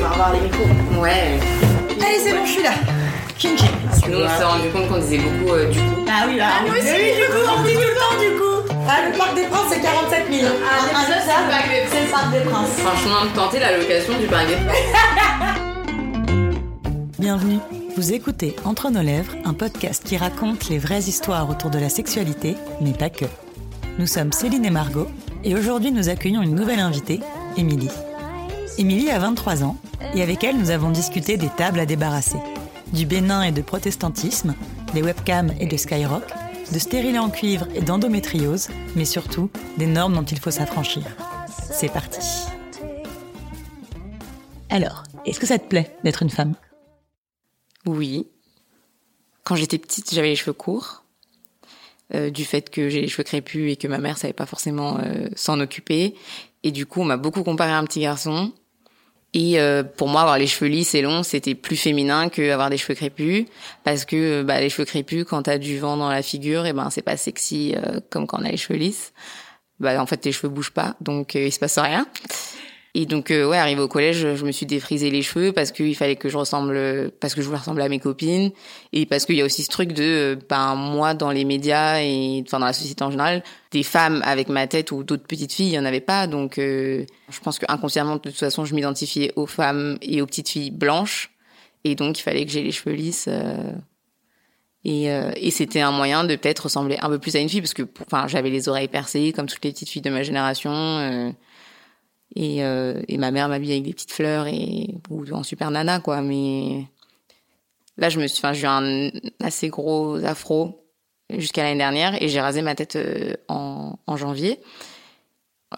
va avoir les micros. Ouais. Allez, c'est bon, je suis là. Kinky. Nous, on s'est rendu compte qu'on disait beaucoup euh, du coup. Ah oui, bah, oui, oui, du coup, on dit tout le temps du coup. Ah, le Parc des Princes, c'est 47 000. Ah, ça, c'est le Parc des c'est le Parc des Princes. Franchement, tenter la location du Parc des Bienvenue. Vous écoutez Entre nos lèvres, un podcast qui raconte les vraies histoires autour de la sexualité, mais pas que. Nous sommes Céline et Margot, et aujourd'hui nous accueillons une nouvelle invitée, Émilie. Émilie a 23 ans, et avec elle nous avons discuté des tables à débarrasser, du bénin et de protestantisme, des webcams et de skyrock, de stérilés en cuivre et d'endométriose, mais surtout des normes dont il faut s'affranchir. C'est parti. Alors, est-ce que ça te plaît d'être une femme? Oui. Quand j'étais petite, j'avais les cheveux courts. Euh, du fait que j'ai les cheveux crépus et que ma mère savait pas forcément euh, s'en occuper. Et du coup, on m'a beaucoup comparé à un petit garçon. Et euh, pour moi, avoir les cheveux lisses et longs, c'était plus féminin que avoir des cheveux crépus, parce que bah, les cheveux crépus, quand t'as du vent dans la figure, et ben c'est pas sexy comme quand on a les cheveux lisses. Bah en fait, tes cheveux bougent pas, donc il se passe rien. Et donc, euh, ouais, arrivé au collège, je me suis défrisé les cheveux parce qu'il fallait que je ressemble, parce que je voulais ressembler à mes copines, et parce qu'il y a aussi ce truc de, euh, ben moi dans les médias et enfin dans la société en général, des femmes avec ma tête ou d'autres petites filles, il y en avait pas. Donc, euh, je pense que inconsciemment, de toute façon, je m'identifiais aux femmes et aux petites filles blanches, et donc il fallait que j'ai les cheveux lisses. et, et c'était un moyen de peut-être ressembler un peu plus à une fille parce que, enfin, j'avais les oreilles percées comme toutes les petites filles de ma génération. Et, euh, et ma mère m'habille avec des petites fleurs et ou en super nana quoi. Mais là, je me suis, enfin, j'ai un assez gros afro jusqu'à l'année dernière et j'ai rasé ma tête euh, en, en janvier.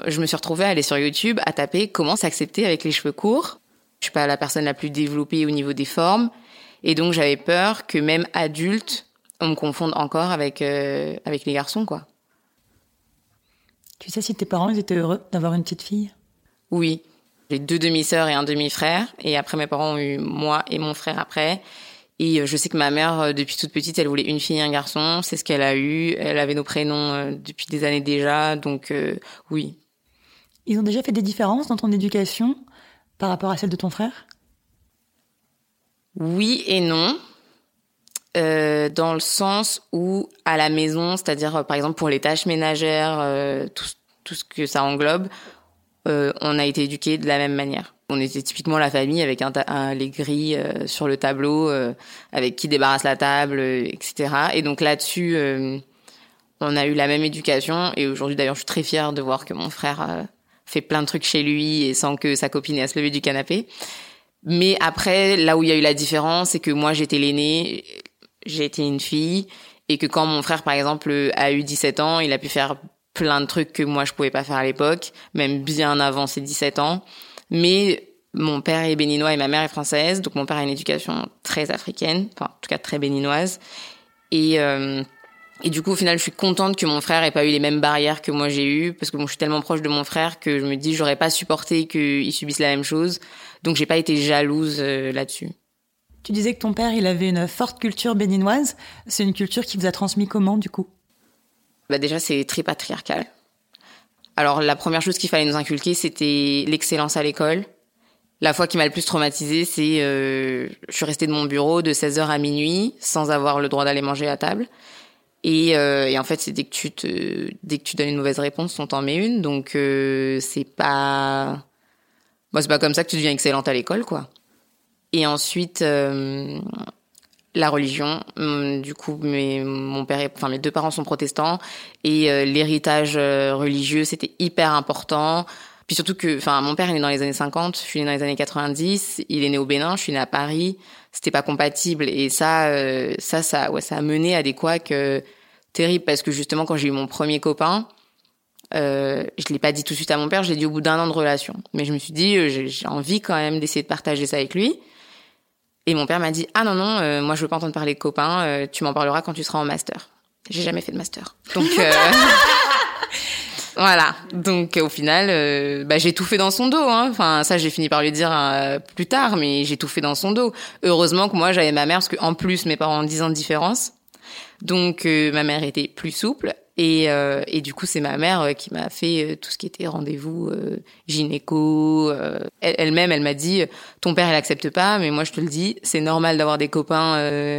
Je me suis retrouvée à aller sur YouTube à taper comment s'accepter avec les cheveux courts. Je suis pas la personne la plus développée au niveau des formes et donc j'avais peur que même adulte, on me confonde encore avec euh, avec les garçons quoi. Tu sais si tes parents ils étaient heureux d'avoir une petite fille? Oui. J'ai deux demi-sœurs et un demi-frère. Et après, mes parents ont eu moi et mon frère après. Et euh, je sais que ma mère, euh, depuis toute petite, elle voulait une fille et un garçon. C'est ce qu'elle a eu. Elle avait nos prénoms euh, depuis des années déjà. Donc, oui. Ils ont déjà fait des différences dans ton éducation par rapport à celle de ton frère? Oui et non. Euh, dans le sens où à la maison, c'est-à-dire par exemple pour les tâches ménagères, tout, tout ce que ça englobe, euh, on a été éduqués de la même manière. On était typiquement la famille avec un, les grilles euh, sur le tableau, euh, avec qui débarrasse la table, etc. Et donc là-dessus, on a eu la même éducation. Et aujourd'hui, d'ailleurs, je suis très fière de voir que mon frère fait plein de trucs chez lui et sans que sa copine ait à se lever du canapé. Mais après, là où il y a eu la différence, c'est que moi, j'étais l'aînée, j'ai été une fille, et que quand mon frère, par exemple, a eu 17 ans, il a pu faire plein de trucs que moi je pouvais pas faire à l'époque, même bien avant ses 17 ans. Mais mon père est béninois et ma mère est française, donc mon père a une éducation très africaine, enfin en tout cas très béninoise. Et euh, et du coup au final je suis contente que mon frère ait pas eu les mêmes barrières que moi j'ai eu parce que moi je suis tellement proche de mon frère que je me dis j'aurais pas supporté qu'il subisse la même chose, donc j'ai pas été jalouse euh, là-dessus. Tu disais que ton père il avait une forte culture béninoise, c'est une culture qui vous a transmis comment du coup? Bah déjà c'est très patriarcal. Alors la première chose qu'il fallait nous inculquer, c'était l'excellence à l'école. La fois qui m'a le plus traumatisée, c'est euh, je suis restée de mon bureau de 16h à minuit sans avoir le droit d'aller manger à table. Et, euh, et en fait, c'est dès que tu te dès que tu donnes une mauvaise réponse, on t'en met une. Donc euh, c'est pas moi c'est pas comme ça que tu deviens excellente à l'école quoi. Et ensuite euh, la religion. Hum, du coup, mes, mon père, enfin mes deux parents sont protestants et euh, l'héritage euh, religieux c'était hyper important. Puis surtout que, enfin, mon père est né dans les années 50, je suis né dans les années 90, il est né au Bénin, je suis né à Paris, c'était pas compatible et ça, euh, ça, ça, ouais, ça a mené à des couacs terribles parce que justement quand j'ai eu mon premier copain, euh, je l'ai pas dit tout de suite à mon père, je l'ai dit au bout d'un an de relation. Mais je me suis dit, j'ai envie quand même d'essayer de partager ça avec lui. Et mon père m'a dit ah non non, euh, moi je veux pas entendre parler de copains, euh, tu m'en parleras quand tu seras en master. J'ai jamais fait de master, donc euh, voilà. Donc au final, bah, j'ai tout fait dans son dos. Hein. Enfin ça j'ai fini par lui dire plus tard, mais j'ai tout fait dans son dos. Heureusement que moi j'avais ma mère parce qu'en plus mes parents ont 10 ans de différence, donc ma mère était plus souple Et, euh, et du coup, c'est ma mère euh, qui m'a fait euh, tout ce qui était rendez-vous euh, gynéco. euh. Elle- Elle-même, elle m'a dit, ton père, il accepte pas, mais moi, je te le dis, c'est normal d'avoir des copains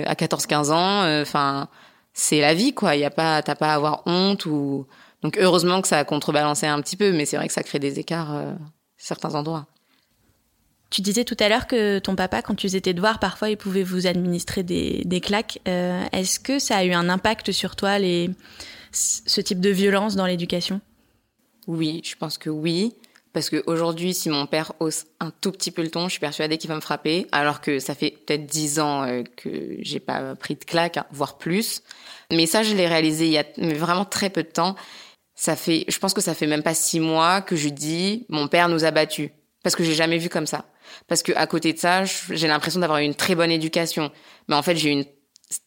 à 14-15 ans. Enfin, c'est la vie, quoi. Y a pas, t'as pas à avoir honte ou. Donc, heureusement que ça a contrebalancé un petit peu, mais c'est vrai que ça crée des écarts à certains endroits. Tu disais tout à l'heure que ton papa, quand tu faisais tes devoirs, parfois il pouvait vous administrer des, des claques. Est-ce que ça a eu un impact sur toi, les, ce type de violence dans l'éducation? Oui, je pense que oui. Parce qu'aujourd'hui, si mon père hausse un tout petit peu le ton, je suis persuadée qu'il va me frapper. Alors que ça fait peut-être dix ans euh, que j'ai pas pris de claque, hein, voire plus. Mais ça, je l'ai réalisé il y a vraiment très peu de temps. Ça fait, je pense que ça fait même pas six mois que je dis, mon père nous a battus. Parce que j'ai jamais vu comme ça. Parce que à côté de ça, j'ai l'impression d'avoir eu une très bonne éducation. Mais en fait, j'ai une,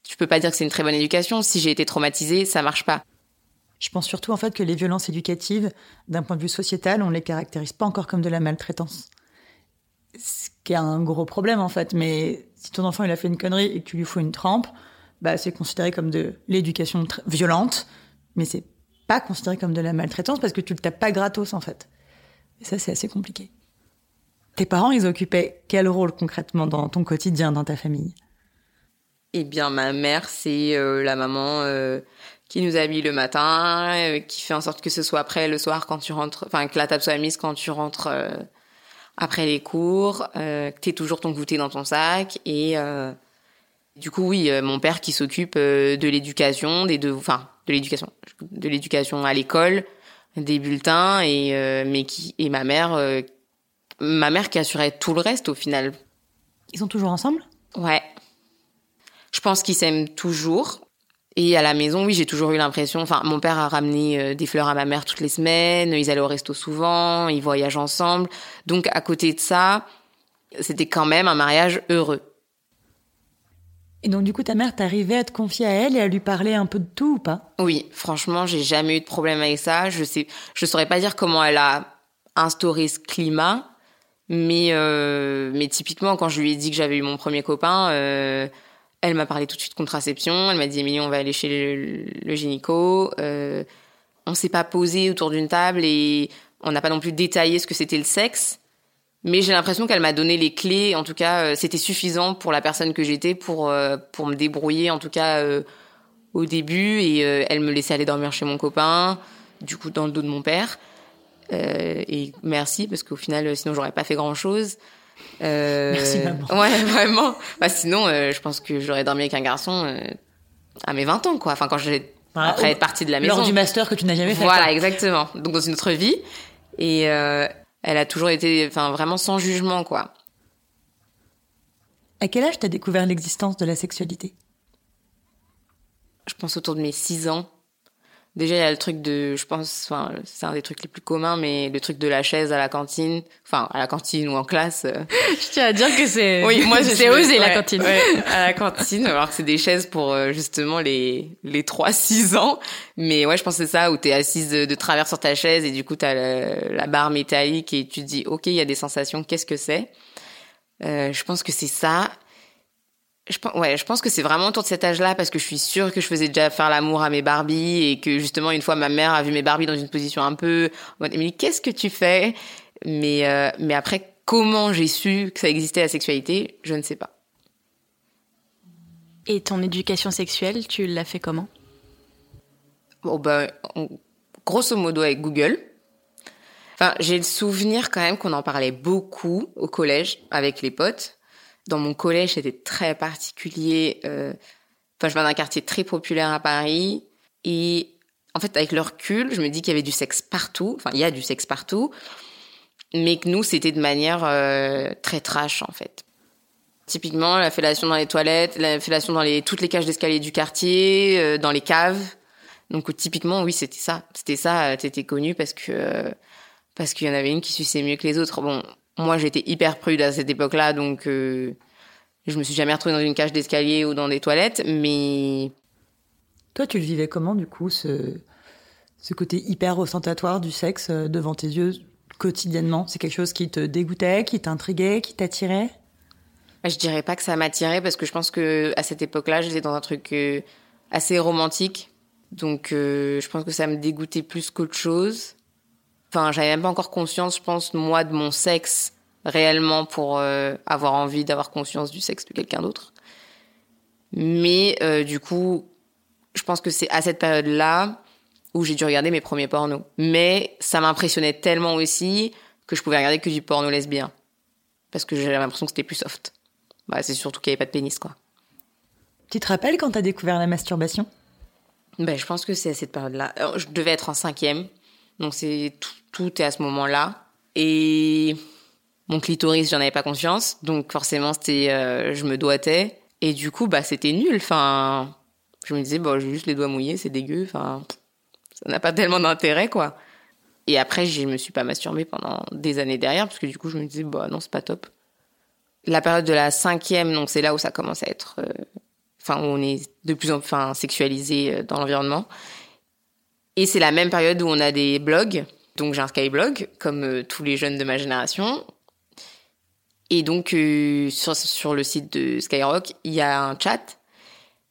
je peux pas dire que c'est une très bonne éducation. Si j'ai été traumatisée, ça marche pas. Je pense surtout en fait que les violences éducatives, d'un point de vue sociétal, on les caractérise pas encore comme de la maltraitance. Ce qui est un gros problème en fait. Mais si ton enfant il a fait une connerie et que tu lui fous une trempe, bah c'est considéré comme de l'éducation violente, mais c'est pas considéré comme de la maltraitance parce que tu le tapes pas gratos en fait. Et ça c'est assez compliqué. Tes parents, ils occupaient quel rôle concrètement dans ton quotidien, dans ta famille? Eh bien, ma mère, c'est euh, la maman euh, qui nous habille le matin, euh, qui fait en sorte que ce soit après le soir quand tu rentres, enfin que la table soit mise quand tu rentres euh, après les cours, euh, que t'aies toujours ton goûter dans ton sac et euh, du coup oui, mon père qui s'occupe de l'éducation, des deux, enfin de l'éducation, de l'éducation à l'école, des bulletins et euh, mais qui et ma mère, euh, ma mère qui assurait tout le reste au final. Ils sont toujours ensemble? Ouais. Je pense qu'ils s'aiment toujours. Et à la maison, oui, j'ai toujours eu l'impression. Enfin, mon père a ramené euh, des fleurs à ma mère toutes les semaines. Ils allaient au resto souvent. Ils voyagent ensemble. Donc, à côté de ça, c'était quand même un mariage heureux. Et donc du coup, ta mère t'arrivait à te confier à elle et à lui parler un peu de tout ou pas? Oui, franchement, j'ai jamais eu de problème avec ça. Je sais, je saurais pas dire comment elle a instauré ce climat, mais euh, mais typiquement quand je lui ai dit que j'avais eu mon premier copain, euh, elle m'a parlé tout de suite contraception. Elle m'a dit Émilie, on va aller chez le, le gynéco. Euh, on s'est pas posé autour d'une table et on n'a pas non plus détaillé ce que c'était le sexe. Mais j'ai l'impression qu'elle m'a donné les clés. En tout cas, euh, c'était suffisant pour la personne que j'étais pour euh, pour me débrouiller. En tout cas. euh, au début et elle me laissait aller dormir chez mon copain, du coup dans le dos de mon père. Et merci parce qu'au final, sinon j'aurais pas fait grand chose. Merci, maman. Ouais, vraiment. Bah sinon, euh, je pense que j'aurais dormi avec un garçon euh, à mes 20 ans, quoi. Enfin, quand j'ai Voilà, après être partie de la maison. Lors du master que tu n'as jamais fait. Voilà, quoi. exactement. Donc dans une autre vie. Et euh, elle a toujours été, enfin vraiment sans jugement, quoi. À quel âge t'as découvert l'existence de la sexualité? Je pense autour de mes 6 ans. Déjà, il y a le truc de, je pense, enfin, c'est un des trucs les plus communs, mais le truc de la chaise à la cantine, enfin, à la cantine ou en classe. euh. Je tiens à dire que c'est Oui, moi, c'est osé la ouais, cantine. ouais, à la cantine, alors que c'est des chaises pour euh, justement les les 3-6 ans. Mais ouais, je pense que c'est ça où t'es assise de, de travers sur ta chaise et du coup t'as la, la barre métallique et tu te dis, ok, il y a des sensations, qu'est-ce que c'est? Euh, Je pense que c'est ça. Je pense, ouais, je pense que c'est vraiment autour de cet âge-là parce que je suis sûre que je faisais déjà faire l'amour à mes Barbies et que justement une fois ma mère a vu mes Barbies dans une position un peu Émilie, qu'est-ce que tu fais? Mais euh, mais après comment j'ai su que ça existait la sexualité, je ne sais pas. Et ton éducation sexuelle, tu l'as fait comment? Bon ben en- grosso modo avec Google. Enfin, j'ai le souvenir quand même qu'on en parlait beaucoup au collège avec les potes. Dans mon collège, c'était très particulier. euh, Enfin, je viens d'un quartier très populaire à Paris. Et en fait, avec le recul, je me dis qu'il y avait du sexe partout. Enfin, il y a du sexe partout. Mais que nous, c'était de manière euh, très trash, en fait. Typiquement, la fellation dans les toilettes, la fellation dans les, toutes les cages d'escalier du quartier, euh, dans les caves. Donc, typiquement, oui, c'était ça. C'était ça, t'étais connu parce que, parce qu'il y en avait une qui suçait mieux que les autres. Bon, moi, j'étais hyper prude à cette époque-là, donc, euh, je me suis jamais retrouvée dans une cage d'escalier ou dans des toilettes, mais Toi, tu le vivais comment, du coup, ce, ce côté hyper ostentatoire du sexe euh, devant tes yeux quotidiennement? C'est quelque chose qui te dégoûtait, qui t'intriguait, qui t'attirait? Je dirais pas que ça m'attirait parce que je pense que à cette époque-là, j'étais dans un truc euh, assez romantique. Donc, euh, je pense que ça me dégoûtait plus qu'autre chose. Enfin, j'avais même pas encore conscience, je pense, moi, de mon sexe réellement pour euh, avoir envie d'avoir conscience du sexe de quelqu'un d'autre. Mais euh, du coup, je pense que c'est à cette période-là où j'ai dû regarder mes premiers pornos. Mais ça m'impressionnait tellement aussi que je pouvais regarder que du porno lesbien. Parce que j'avais l'impression que c'était plus soft. Bah, c'est surtout qu'il n'y avait pas de pénis, quoi. Tu te rappelles quand t'as découvert la masturbation? Ben, je pense que c'est à cette période-là. Euh, Je devais être en cinquième. Donc, c'est tout, est à ce moment-là. Et mon clitoris, j'en avais pas conscience. Donc, forcément, c'était, euh, je me doigtais. Et du coup, bah, c'était nul. Enfin, je me disais, bon, j'ai juste les doigts mouillés, c'est dégueu. Enfin, ça n'a pas tellement d'intérêt, quoi. Et après, je me suis pas masturbée pendant des années derrière, parce que du coup, je me disais, bah, non, c'est pas top. La période de la cinquième, donc c'est là où ça commence à être, euh, enfin, où on est de plus en plus sexualisé euh, dans l'environnement. Et c'est la même période où on a des blogs. Donc j'ai un Skyblog, comme euh, tous les jeunes de ma génération. Et donc euh, sur, le site de Skyrock, il y a un chat,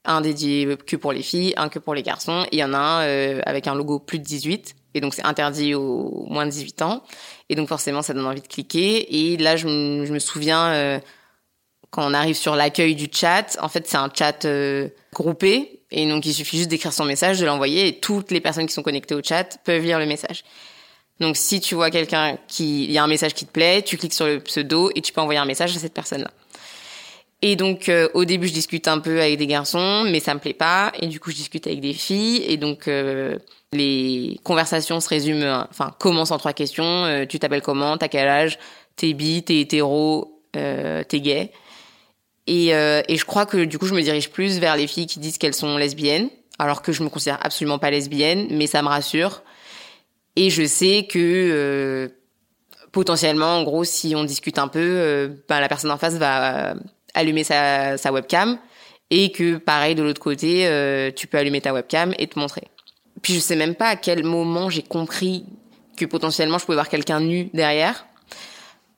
un dédié que pour les filles, un que pour les garçons. Il y en a un euh, avec un logo plus de 18. Et donc c'est interdit aux moins de 18 ans. Et donc forcément ça donne envie de cliquer. Et là je me, souviens quand on arrive sur l'accueil du chat, en fait c'est un chat groupé. Et donc il suffit juste d'écrire son message, de l'envoyer. Et toutes les personnes qui sont connectées au chat peuvent lire le message. Donc si tu vois quelqu'un qui, il y a un message qui te plaît, tu cliques sur le pseudo et tu peux envoyer un message à cette personne-là. Et donc euh, au début je discute un peu avec des garçons, mais ça me plaît pas. Et du coup je discute avec des filles et donc euh, les conversations se résument, euh, enfin commencent en trois questions. Euh, tu t'appelles comment? T'as quel âge? T'es bi? T'es hétéro? Euh, T'es gay? Et, euh, et je crois que du coup je me dirige plus vers les filles qui disent qu'elles sont lesbiennes, alors que je me considère absolument pas lesbienne, mais ça me rassure. Et je sais que euh, potentiellement, en gros, si on discute un peu, euh, ben, la personne en face va euh, allumer sa, sa webcam et que pareil de l'autre côté, euh, tu peux allumer ta webcam et te montrer. Puis je sais même pas à quel moment j'ai compris que potentiellement je pouvais voir quelqu'un nu derrière.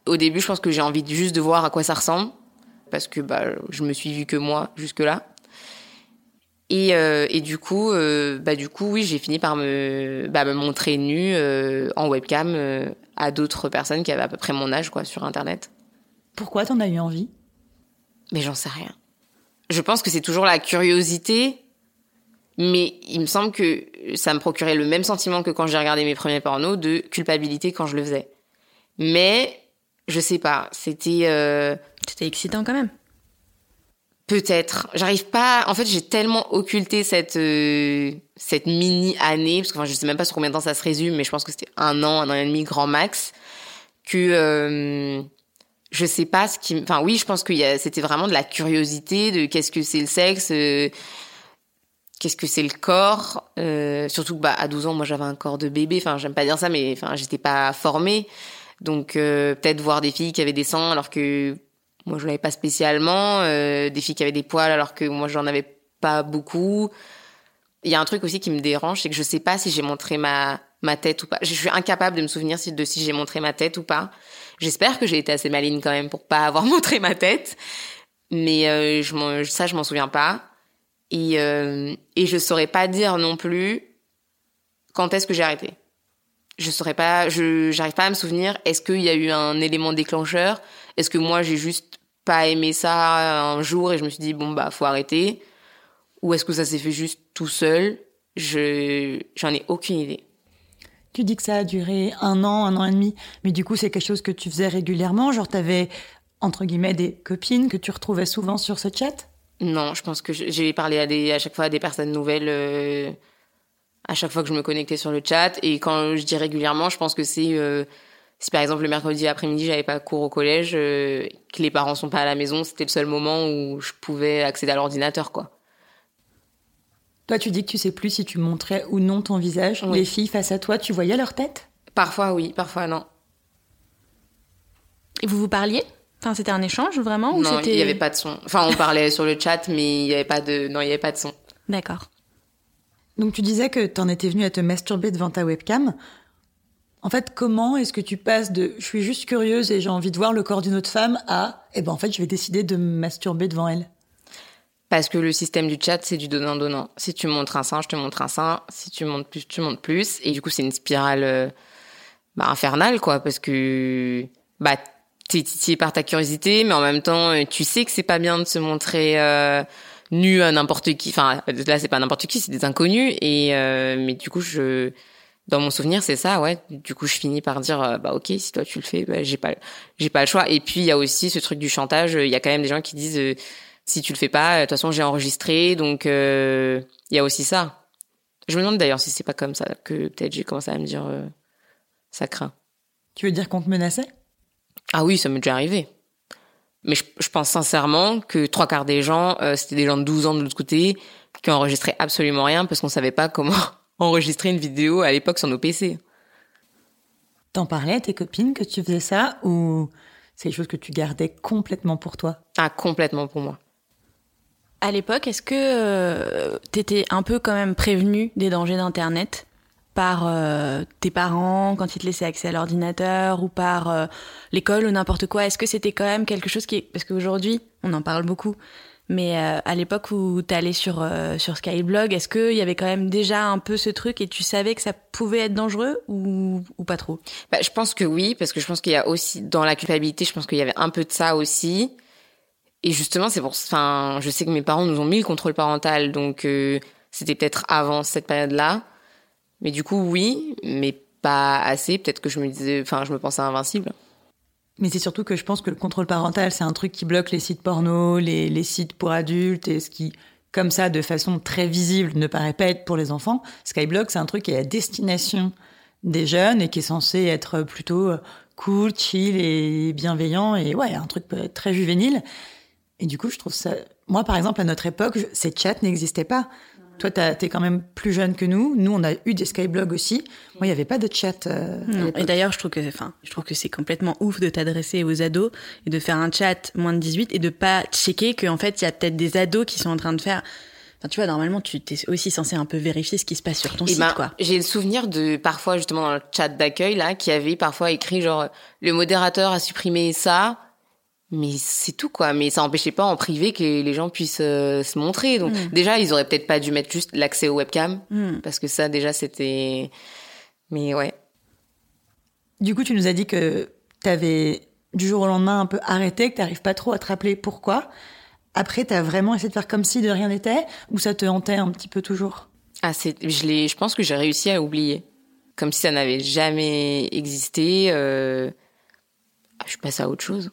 Au début, je pense que j'ai envie juste de voir à quoi ça ressemble parce que bah je me suis vue que moi jusque là. Et, euh, et du coup, euh, bah du coup, oui, j'ai fini par me, bah, me montrer nue euh, en webcam euh, à d'autres personnes qui avaient à peu près mon âge, quoi, sur Internet. Pourquoi t'en as eu envie? Mais j'en sais rien. Je pense que c'est toujours la curiosité, mais il me semble que ça me procurait le même sentiment que quand j'ai regardé mes premiers pornos de culpabilité quand je le faisais. Mais je sais pas, c'était euh, C'était excitant quand même. Peut-être. J'arrive pas. En fait, j'ai tellement occulté cette euh, cette mini année parce que enfin, je sais même pas sur combien de temps ça se résume, mais je pense que c'était un an, un an et demi grand max. Que euh, je sais pas ce qui. Enfin, oui, je pense que c'était vraiment de la curiosité de qu'est-ce que c'est le sexe, euh, qu'est-ce que c'est le corps. euh, surtout que bah à 12 ans, moi j'avais un corps de bébé. Enfin, j'aime pas dire ça, mais enfin, j'étais pas formée. Donc euh, peut-être voir des filles qui avaient des seins alors que moi, je l'avais pas spécialement. euh, des filles qui avaient des poils alors que moi, j'en avais pas beaucoup. Il y a un truc aussi qui me dérange, c'est que je sais pas si j'ai montré ma ma tête ou pas. Je suis incapable de me souvenir si, de si j'ai montré ma tête ou pas. J'espère que j'ai été assez maline quand même pour pas avoir montré ma tête, mais euh, je ça, je m'en souviens pas. Et euh, et je saurais pas dire non plus quand est-ce que j'ai arrêté. Je saurais pas, je j'arrive pas à me souvenir. Est-ce qu'il y a eu un élément déclencheur? Est-ce que moi j'ai juste pas aimé ça un jour et je me suis dit bon bah faut arrêter? Ou est-ce que ça s'est fait juste tout seul? Je j'en ai aucune idée. Tu dis que ça a duré un an, un an et demi, mais du coup c'est quelque chose que tu faisais régulièrement, genre t'avais entre guillemets des copines que tu retrouvais souvent sur ce chat? Non, je pense que j'ai parlé à des à chaque fois à des personnes nouvelles euh, à chaque fois que je me connectais sur le chat. Et quand je dis régulièrement, je pense que c'est euh, si par exemple le mercredi après-midi j'avais pas cours au collège, euh, que les parents sont pas à la maison, c'était le seul moment où je pouvais accéder à l'ordinateur quoi. Toi tu dis que tu sais plus si tu montrais ou non ton visage. Oui. Les filles face à toi, tu voyais leur tête? Parfois oui, parfois non. Et vous vous parliez? Enfin, c'était un échange vraiment ou non, c'était il y avait pas de son. Enfin, on parlait sur le chat, mais il y avait pas de non, il y avait pas de son. D'accord. Donc tu disais que t'en étais venu à te masturber devant ta webcam. En fait, comment est-ce que tu passes de je suis juste curieuse et j'ai envie de voir le corps d'une autre femme à eh ben en fait je vais décider de me masturber devant elle Parce que le système du chat, c'est du donnant-donnant. Si tu montres un sein, je te montre un sein. Si tu montres plus, tu montres plus. Et du coup, c'est une spirale euh, bah, infernale, quoi. Parce que bah, t'es titillé par ta curiosité, mais en même temps, euh, tu sais que c'est pas bien de se montrer euh, nu à n'importe qui. Enfin, là, c'est pas n'importe qui, c'est des inconnus. Et mais du coup, je dans mon souvenir, c'est ça, ouais. Du coup, je finis par dire, euh, bah ok, si toi tu le fais, bah, j'ai pas, j'ai pas le choix. Et puis il y a aussi ce truc du chantage. Il y a quand même des gens qui disent, euh, si tu le fais pas, de toute façon j'ai enregistré, donc euh, il y a aussi ça. Je me demande d'ailleurs si c'est pas comme ça que peut-être j'ai commencé à me dire, ça craint. Tu veux dire qu'on te menaçait? Ah oui, ça m'est déjà arrivé. Mais je, je, pense sincèrement que trois quarts des gens, c'était des gens de 12 ans de l'autre côté, qui enregistré absolument rien parce qu'on savait pas comment enregistrer une vidéo à l'époque sur nos PC. T'en parlais à tes copines que tu faisais ça ou c'est des choses que tu gardais complètement pour toi? Ah, complètement pour moi. À l'époque, est-ce que euh, t'étais un peu quand même prévenu des dangers d'Internet par euh, tes parents quand ils te laissaient accès à l'ordinateur ou par euh, l'école ou n'importe quoi? Est-ce que c'était quand même quelque chose qui... Parce qu'aujourd'hui, on en parle beaucoup, mais euh, à l'époque où tu allais sur euh, sur Skyblog, est-ce qu'il y avait quand même déjà un peu ce truc et tu savais que ça pouvait être dangereux ou, pas trop? Bah, Je pense que oui, parce que je pense qu'il y a aussi dans la culpabilité, je pense qu'il y avait un peu de ça aussi. Et justement, c'est pour, enfin, je sais que mes parents nous ont mis le contrôle parental, donc euh, c'était peut-être avant cette période-là. Mais du coup, oui, mais pas assez. Peut-être que je me disais, enfin, je me pensais invincible. Mais c'est surtout que je pense que le contrôle parental, c'est un truc qui bloque les sites porno, les, les, sites pour adultes, et ce qui, comme ça, de façon très visible, ne paraît pas être pour les enfants. Skyblock, c'est un truc qui est à destination des jeunes et qui est censé être plutôt cool, chill et bienveillant, et ouais, un truc très juvénile. Et du coup, je trouve ça... Moi, par exemple, à notre époque, ces chats n'existaient pas. Toi, t'es quand même plus jeune que nous. Nous, on a eu des skyblogs aussi. Moi, il n'y avait pas de chat. Euh, et d'ailleurs, je trouve que, enfin, je trouve que c'est complètement ouf de t'adresser aux ados et de faire un chat moins de 18 et de pas checker qu'en fait, il y a peut-être des ados qui sont en train de faire. Enfin, tu vois, normalement, tu es aussi censé un peu vérifier ce qui se passe sur ton et site, ben, quoi. J'ai le souvenir de parfois justement dans le chat d'accueil là, qui avait parfois écrit genre le modérateur a supprimé ça mais c'est tout quoi. Mais ça empêchait pas en privé que les gens puissent euh, se montrer. Donc Mm. déjà ils auraient peut-être pas dû mettre juste l'accès aux webcams Mm. parce que ça déjà c'était mais ouais. Du coup, tu nous as dit que t'avais du jour au lendemain un peu arrêté, que t'arrives pas trop à te rappeler pourquoi. Après, t'as vraiment essayé de faire comme si de rien n'était, ou ça te hantait un petit peu toujours? Ah c'est je l'ai je pense que j'ai réussi à oublier. Comme si ça n'avait jamais existé euh... ah, je suis passée à autre chose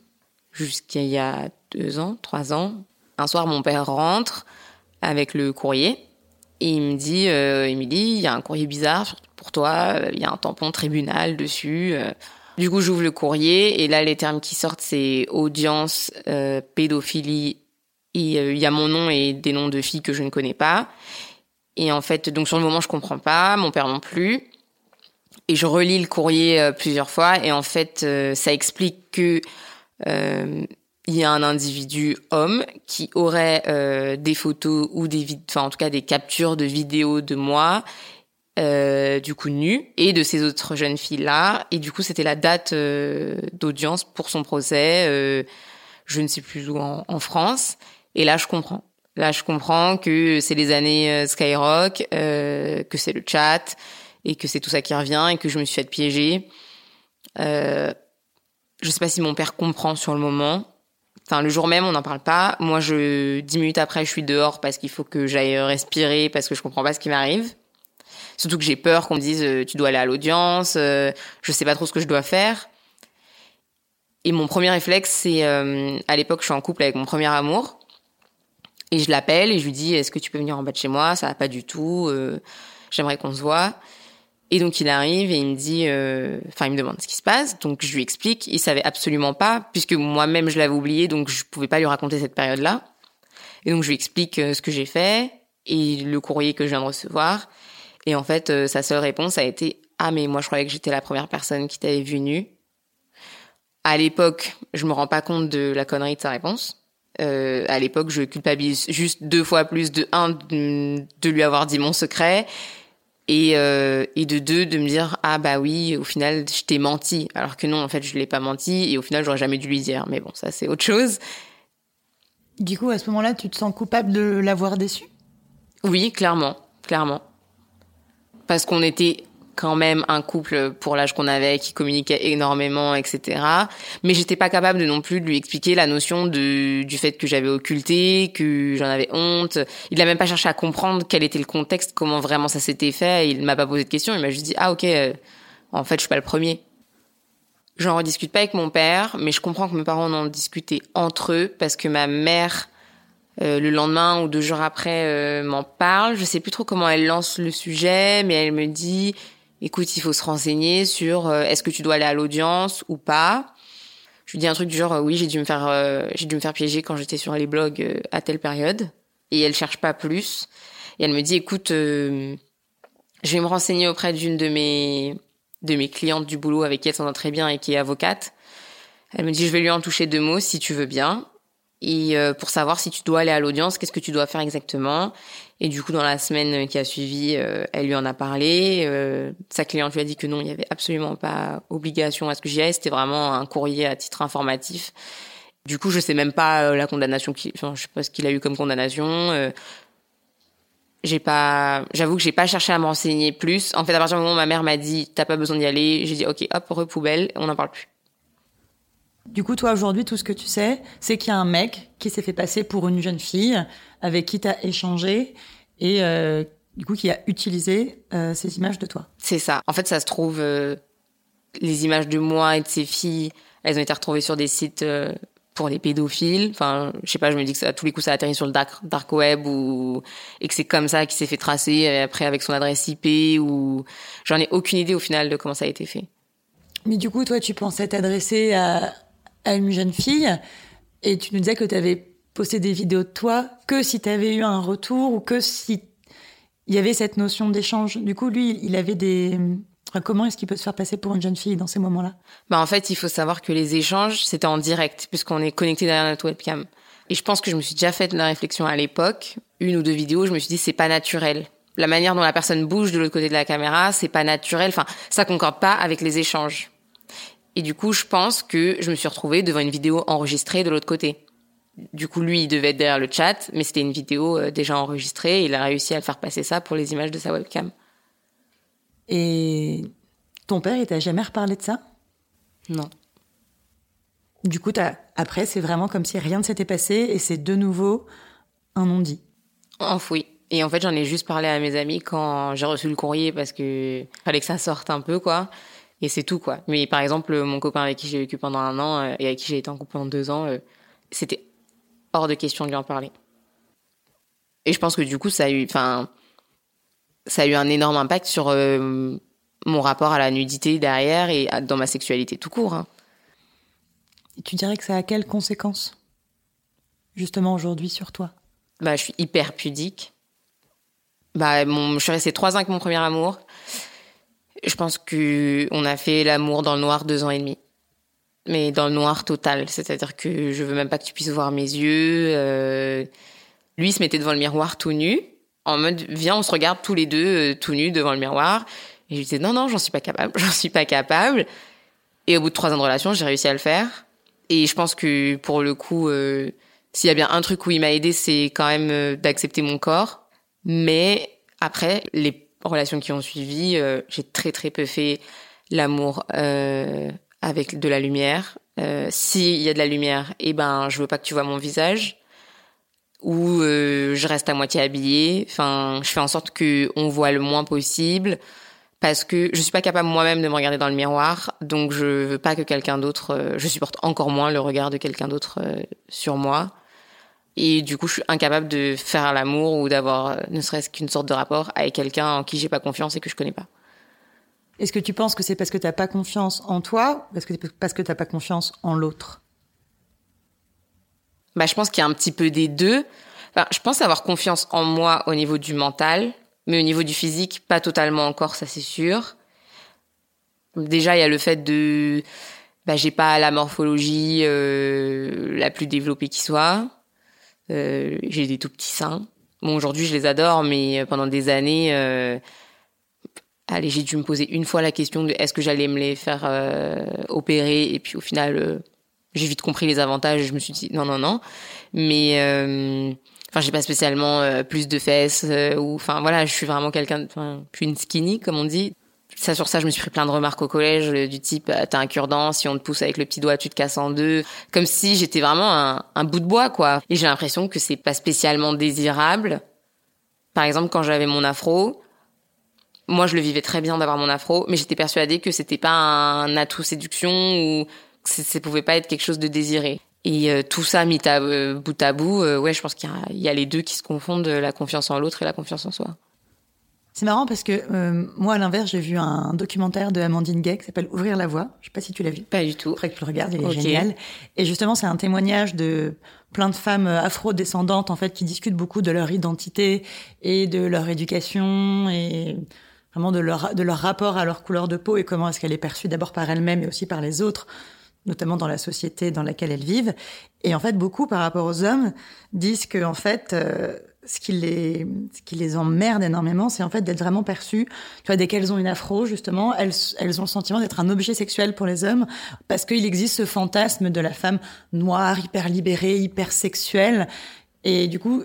jusqu'à il y a deux ans trois ans. Un soir mon père rentre avec le courrier et il me dit euh, il y a un courrier bizarre pour toi il y a un tampon tribunal dessus euh. du coup j'ouvre le courrier et là les termes qui sortent c'est audience euh, pédophilie euh, il y a mon nom et des noms de filles que je ne connais pas. Et en fait donc sur le moment je comprends pas mon père non plus. Et je relis le courrier plusieurs fois et en fait ça explique que il y a un individu homme qui aurait euh, des photos ou des enfin en tout cas des captures de vidéos de moi euh, du coup nu et de ces autres jeunes filles là et du coup c'était la date euh, d'audience pour son procès euh, je ne sais plus où en, France. Et là je comprends. Là je comprends que c'est les années euh, Skyrock euh, que c'est le chat et que c'est tout ça qui revient et que je me suis fait piéger. Euh, je sais pas si mon père comprend sur le moment Enfin, le jour même, on n'en parle pas. Moi, je, dix minutes après, je suis dehors parce qu'il faut que j'aille respirer parce que je comprends pas ce qui m'arrive. Surtout que j'ai peur qu'on me dise, euh, tu dois aller à l'audience, euh, je sais pas trop ce que je dois faire. Et mon premier réflexe, c'est, euh, à l'époque, je suis en couple avec mon premier amour. Et je l'appelle et je lui dis, est-ce que tu peux venir en bas de chez moi? Ça va pas du tout, j'aimerais qu'on se voit. Et donc il arrive et il me dit, euh, enfin il me demande ce qui se passe, donc je lui explique. Il savait absolument pas, puisque moi-même je l'avais oublié, donc je pouvais pas lui raconter cette période-là. Et donc je lui explique euh, ce que j'ai fait et le courrier que je viens de recevoir. Et en fait, euh, sa seule réponse a été ah mais moi je croyais que j'étais la première personne qui t'avait vu nue. À l'époque, je me rends pas compte de la connerie de sa réponse. Euh, à l'époque, je culpabilise juste deux fois plus de un de lui avoir dit mon secret et, euh, et de deux de me dire ah bah oui au final je t'ai menti. Alors que non en fait je l'ai pas menti et au final j'aurais jamais dû lui dire. Mais bon ça c'est autre chose. Du coup, à ce moment-là, tu te sens coupable de l'avoir déçu? Oui, clairement, clairement. Parce qu'on était quand même un couple pour l'âge qu'on avait qui communiquait énormément, etc. Mais j'étais pas capable de non plus lui expliquer la notion de, du fait que j'avais occulté, que j'en avais honte. Il a même pas cherché à comprendre quel était le contexte, comment vraiment ça s'était fait. Il m'a pas posé de questions. Il m'a juste dit ah ok, euh, en fait je suis pas le premier. J'en rediscute pas avec mon père, mais je comprends que mes parents en ont discuté entre eux parce que ma mère euh, le lendemain ou deux jours après euh, m'en parle. Je sais plus trop comment elle lance le sujet, mais elle me dit écoute, il faut se renseigner sur euh, est-ce que tu dois aller à l'audience ou pas. Je lui dis un truc du genre euh, oui, j'ai dû me faire euh, j'ai dû me faire piéger quand j'étais sur les blogs à telle période et elle cherche pas plus et elle me dit écoute je vais me renseigner auprès d'une de mes de mes clientes du boulot avec qui elle s'entend très bien et qui est avocate. Elle me dit je vais lui en toucher deux mots si tu veux bien et pour savoir si tu dois aller à l'audience, qu'est-ce que tu dois faire exactement et du coup, dans la semaine qui a suivi, euh, elle lui en a parlé. Euh, sa cliente lui a dit que non, il n'y avait absolument pas obligation à ce que j'y aille. C'était vraiment un courrier à titre informatif. Du coup, je sais même pas euh, la condamnation qu'il, enfin, je sais pas ce qu'il a eu comme condamnation. j'ai pas, j'avoue que j'ai pas cherché à me renseigner plus. En fait, à partir du moment où ma mère m'a dit, t'as pas besoin d'y aller, j'ai dit, ok, hop, repoubelle, on n'en parle plus. Du coup, toi, aujourd'hui, tout ce que tu sais, c'est qu'il y a un mec qui s'est fait passer pour une jeune fille avec qui tu as échangé et euh, du coup qui a utilisé euh, ces images de toi. C'est ça. En fait, ça se trouve, euh, les images de moi et de ces filles, elles ont été retrouvées sur des sites pour les pédophiles. Enfin, je sais pas, je me dis que ça, à tous les coups, ça a atterri sur le dark, dark web ou et que c'est comme ça qu'il s'est fait tracer après avec son adresse IP ou j'en ai aucune idée au final de comment ça a été fait. Mais du coup, toi, tu pensais t'adresser à à une jeune fille et tu nous disais que tu avais posté des vidéos de toi que si tu avais eu un retour ou que si il y avait cette notion d'échange. Du coup, lui, il avait des comment est-ce qu'il peut se faire passer pour une jeune fille dans ces moments-là? Bah en fait, il faut savoir que les échanges, c'était en direct puisqu'on est connecté derrière notre webcam. Et je pense que je me suis déjà fait la réflexion à l'époque, une ou deux vidéos, je me suis dit c'est pas naturel. La manière dont la personne bouge de l'autre côté de la caméra, c'est pas naturel. Enfin, ça concorde pas avec les échanges. Et du coup, je pense que je me suis retrouvée devant une vidéo enregistrée de l'autre côté. Du coup, lui, il devait être derrière le chat, mais c'était une vidéo euh, déjà enregistrée. Et il a réussi à le faire passer ça pour les images de sa webcam. Et ton père, il t'a jamais reparlé de ça? Non. Du coup, après, c'est vraiment comme si rien ne s'était passé et c'est de nouveau un non-dit. Enfoui. Et en fait, j'en ai juste parlé à mes amis quand j'ai reçu le courrier parce que fallait que ça sorte un peu, quoi et c'est tout quoi. Mais par exemple, mon copain avec qui j'ai vécu pendant un an euh, et avec qui j'ai été en couple pendant deux ans, euh, c'était hors de question de lui en parler. Et je pense que du coup, ça a eu, enfin, ça a eu un énorme impact sur euh, mon rapport à la nudité derrière et dans ma sexualité tout court. Hein. Et tu dirais que ça a quelles conséquences, justement aujourd'hui, sur toi? Bah, je suis hyper pudique. Bah, mon, je suis restée trois ans avec mon premier amour. Je pense que on a fait l'amour dans le noir deux ans et demi. Mais dans le noir total. C'est-à-dire que je veux même pas que tu puisses voir mes yeux. Euh... Lui se mettait devant le miroir tout nu. En mode, viens, on se regarde tous les deux euh, tout nus devant le miroir. Et je disais, non, non, j'en suis pas capable. J'en suis pas capable. Et au bout de trois ans de relation, j'ai réussi à le faire. Et je pense que pour le coup, euh, s'il y a bien un truc où il m'a aidé, c'est quand même d'accepter mon corps. Mais après, les relations qui ont suivi, euh, j'ai très très peu fait l'amour euh, avec de la lumière. Euh, S'il y a de la lumière, eh ben je veux pas que tu vois mon visage ou je reste à moitié habillée. Enfin, je fais en sorte que on voit le moins possible parce que je suis pas capable moi-même de me regarder dans le miroir, donc je veux pas que quelqu'un d'autre. je supporte encore moins le regard de quelqu'un d'autre sur moi. Et du coup, je suis incapable de faire l'amour ou d'avoir euh, ne serait-ce qu'une sorte de rapport avec quelqu'un en qui j'ai pas confiance et que je connais pas. Est-ce que tu penses que c'est parce que t'as pas confiance en toi, ou parce que parce que t'as pas confiance en l'autre? Bah, je pense qu'il y a un petit peu des deux. Enfin, je pense avoir confiance en moi au niveau du mental, mais au niveau du physique, pas totalement encore, ça c'est sûr. Déjà, il y a le fait de, bah, j'ai pas la morphologie euh, la plus développée qui soit. Euh, j'ai des tout petits seins. Bon, aujourd'hui, je les adore, mais euh, pendant des années, euh, allez, j'ai dû me poser une fois la question de est-ce que j'allais me les faire euh, opérer, et puis au final, j'ai vite compris les avantages. Je me suis dit non, non, non. Mais euh, enfin, j'ai pas spécialement euh, plus de fesses ou enfin voilà, je suis vraiment quelqu'un, enfin, je une skinny comme on dit. Ça sur ça, je me suis pris plein de remarques au collège du type t'as un cure-dent, si on te pousse avec le petit doigt, tu te casses en deux, comme si j'étais vraiment un, un bout de bois quoi. Et j'ai l'impression que c'est pas spécialement désirable. Par exemple, quand j'avais mon afro, moi, je le vivais très bien d'avoir mon afro, mais j'étais persuadée que c'était pas un atout séduction ou que ça pouvait pas être quelque chose de désiré. Et euh, tout ça mis à euh, bout à bout, euh, ouais, je pense qu'il y, y, a les deux qui se confondent, la confiance en l'autre et la confiance en soi. C'est marrant parce que moi, à l'inverse, j'ai vu un documentaire de Amandine Gay qui s'appelle Ouvrir la voie. Je sais pas si tu l'as vu. Pas du tout. Faudrait que tu le regardes, il est génial. Et justement, c'est un témoignage de plein de femmes afro-descendantes en fait qui discutent beaucoup de leur identité et de leur éducation et vraiment de leur, de leur rapport à leur couleur de peau et comment est-ce qu'elle est perçue d'abord par elle-même et aussi par les autres, notamment dans la société dans laquelle elles vivent. Et en fait, beaucoup par rapport aux hommes disent que en fait, euh, ce qui les, ce qui les emmerde énormément, c'est en fait d'être vraiment perçues. Tu vois, dès qu'elles ont une afro, justement, elles, elles ont le sentiment d'être un objet sexuel pour les hommes parce qu'il existe ce fantasme de la femme noire, hyper libérée, hyper sexuelle. Et du coup,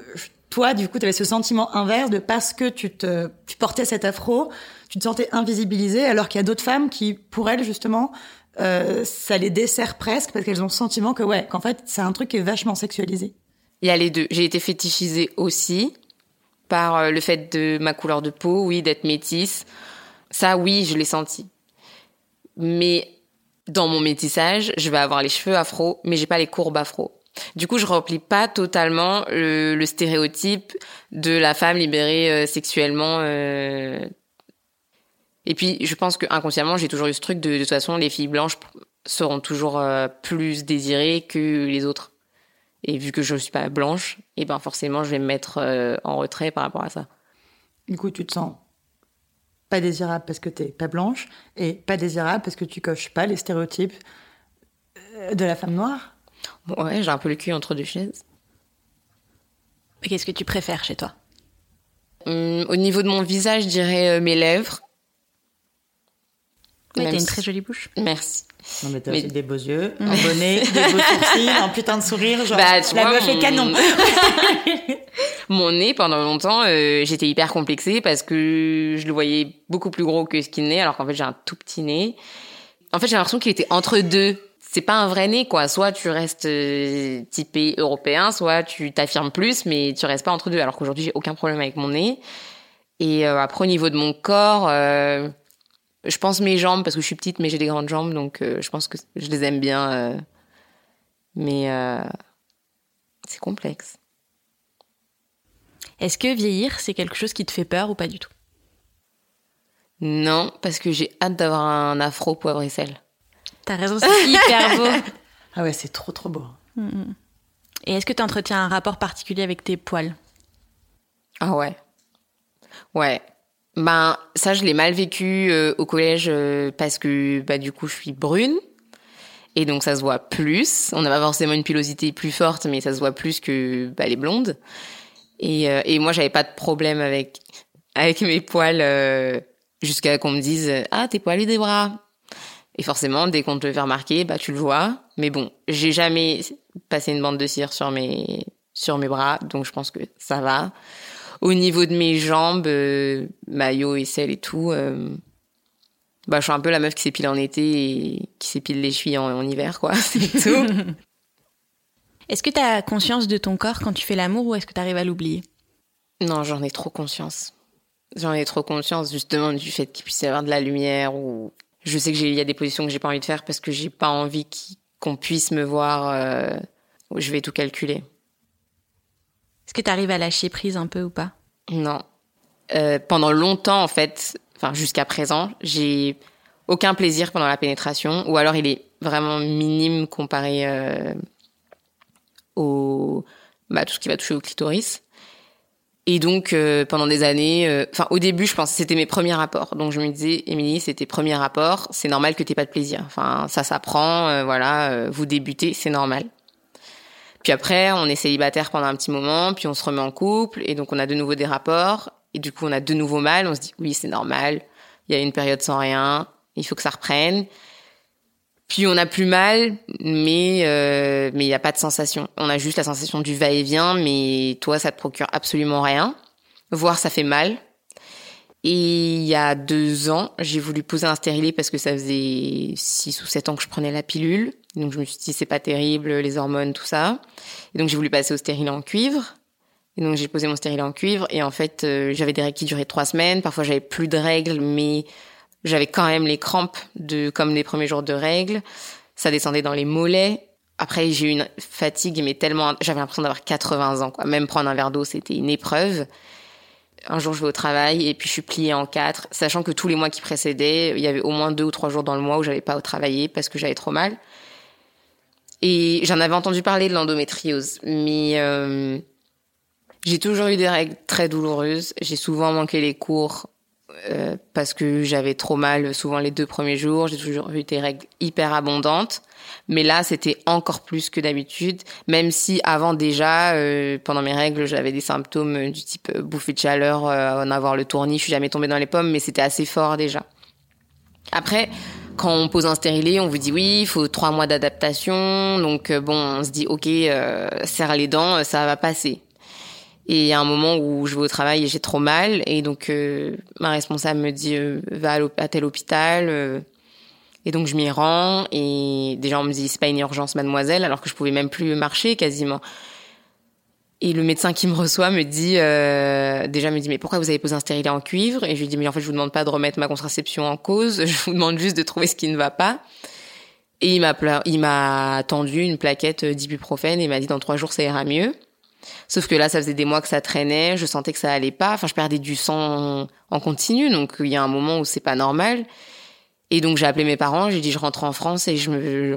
toi, du coup, tu avais ce sentiment inverse de parce que tu te tu portais cet afro, tu te sentais invisibilisée, alors qu'il y a d'autres femmes qui, pour elles, justement, euh, ça les dessert presque parce qu'elles ont le sentiment que, ouais, qu'en fait, c'est un truc qui est vachement sexualisé. Il y a les deux. J'ai été fétichisée aussi par euh, le fait de ma couleur de peau, oui, d'être métisse. Ça, oui, je l'ai senti. Mais dans mon métissage, je vais avoir les cheveux afro, mais j'ai pas les courbes afro. Du coup, je remplis pas totalement le, stéréotype de la femme libérée euh, sexuellement. Euh. Et puis, je pense que inconsciemment, j'ai toujours eu ce truc de, de toute façon, les filles blanches seront toujours plus désirées que les autres. Et vu que je ne suis pas blanche, et eh ben forcément, je vais me mettre en retrait par rapport à ça. Du coup, tu te sens pas désirable parce que tu n'es pas blanche et pas désirable parce que tu coches pas les stéréotypes de la femme noire? Ouais, j'ai un peu le cul entre deux chaises. Qu'est-ce que tu préfères chez toi? Hum, Au niveau de mon visage, je dirais euh, mes lèvres. Mais t'as une très jolie bouche. Merci. Non, mais t'as aussi des beaux yeux, un bonnet, des beaux sourcils, un putain de sourire, genre bah, la meuf est canon. mon nez, pendant longtemps, euh, j'étais hyper complexée parce que je le voyais beaucoup plus gros que ce qu'il n'est, alors qu'en fait j'ai un tout petit nez. En fait, j'ai l'impression qu'il était entre deux c'est pas un vrai nez quoi. Soit tu restes euh, typé européen, soit tu t'affirmes plus, mais tu restes pas entre deux. Alors qu'aujourd'hui j'ai aucun problème avec mon nez. Et euh, après au niveau de mon corps, euh, je pense mes jambes parce que je suis petite, mais j'ai des grandes jambes, donc je pense que je les aime bien. mais c'est complexe. Est-ce que vieillir c'est quelque chose qui te fait peur ou pas du tout? Non, parce que j'ai hâte d'avoir un afro poivre et sel. T'as raison, c'est hyper beau. Ah ouais, c'est trop trop beau. Mm, mm. Et est-ce que tu entretiens un rapport particulier avec tes poils? Ah ouais. Ouais. Ben, ça, je l'ai mal vécu euh, au collège euh, parce que, bah, du coup, je suis brune. Et donc, ça se voit plus. On n'a pas forcément une pilosité plus forte, mais ça se voit plus que bah, les blondes. Et, euh, et moi, j'avais pas de problème avec, avec mes poils jusqu'à qu'on me dise Ah, t'es poilu des bras. Et forcément, dès qu'on te le fait remarquer, bah tu le vois. Mais bon, j'ai jamais passé une bande de cire sur mes sur mes bras, donc je pense que ça va. Au niveau de mes jambes, euh, maillot et sel et tout, euh, bah je suis un peu la meuf qui s'épile en été et qui s'épile les chevilles en, hiver, quoi. C'est tout. Est-ce que tu as conscience de ton corps quand tu fais l'amour ou est-ce que tu arrives à l'oublier? Non, j'en ai trop conscience. J'en ai trop conscience justement du fait qu'il puisse y avoir de la lumière ou je sais qu'il y a des positions que j'ai pas envie de faire parce que j'ai pas envie qu'on puisse me voir euh, où je vais tout calculer. Est-ce que tu arrives à lâcher prise un peu ou pas? Non. Euh, pendant longtemps, en fait, enfin jusqu'à présent, j'ai aucun plaisir pendant la pénétration, ou alors il est vraiment minime comparé euh, au bah, tout ce qui va toucher au clitoris. Et donc euh, pendant des années, euh, enfin au début, je pense que c'était mes premiers rapports. Donc je me disais, Émilie, c'est tes premiers rapports, c'est normal que t'aies pas de plaisir. Enfin ça s'apprend, voilà, vous débutez, c'est normal. Puis après, on est célibataire pendant un petit moment, puis on se remet en couple, et donc on a de nouveau des rapports, et du coup on a de nouveau mal. On se dit, oui, c'est normal, il y a une période sans rien, il faut que ça reprenne. Puis on a plus mal, mais euh, mais il y a pas de sensation. On a juste la sensation du va-et-vient, mais toi ça te procure absolument rien. Voire ça fait mal. Et il y a deux ans, j'ai voulu poser un stérilet parce que ça faisait six ou sept ans que je prenais la pilule. Donc je me suis dit c'est pas terrible, les hormones, tout ça. Et donc j'ai voulu passer au stérilet en cuivre. Et donc j'ai posé mon stérilet en cuivre et en fait euh, j'avais des règles qui duraient trois semaines. Parfois j'avais plus de règles, mais j'avais quand même les crampes de comme les premiers jours de règles. Ça descendait dans les mollets. Après j'ai eu une fatigue mais tellement j'avais l'impression d'avoir 80 ans quoi. Même prendre un verre d'eau c'était une épreuve. Un jour je vais au travail et puis je suis pliée en quatre, sachant que tous les mois qui précédaient, il y avait au moins deux ou trois jours dans le mois où j'avais pas au travailler parce que j'avais trop mal. Et j'en avais entendu parler de l'endométriose, mais euh, j'ai toujours eu des règles très douloureuses. J'ai souvent manqué les cours euh, parce que j'avais trop mal souvent les deux premiers jours. J'ai toujours eu des règles hyper abondantes. Mais là, c'était encore plus que d'habitude, même si avant déjà, euh, pendant mes règles, j'avais des symptômes du type bouffée de chaleur, en avoir le tournis, je suis jamais tombée dans les pommes, mais c'était assez fort déjà. Après, quand on pose un stérilet, on vous dit oui, il faut trois mois d'adaptation. Donc euh, bon, on se dit ok, euh, serre les dents, ça va passer. Et il y a un moment où je vais au travail et j'ai trop mal, et donc euh, ma responsable me dit va à, tel hôpital. et donc je m'y rends, et déjà on me dit c'est pas une urgence, mademoiselle, alors que je pouvais même plus marcher quasiment. Et le médecin qui me reçoit me dit, euh, déjà me dit, mais pourquoi vous avez posé un stérilet en cuivre? Et je lui dis, mais en fait, je vous demande pas de remettre ma contraception en cause, je vous demande juste de trouver ce qui ne va pas. Et il m'a, il m'a tendu une plaquette d'ibuprofène et m'a dit, dans trois jours, ça ira mieux. Sauf que là, ça faisait des mois que ça traînait, je sentais que ça allait pas. Enfin, je perdais du sang en continu, donc il y a un moment où c'est pas normal. Et donc j'ai appelé mes parents, j'ai dit je rentre en France et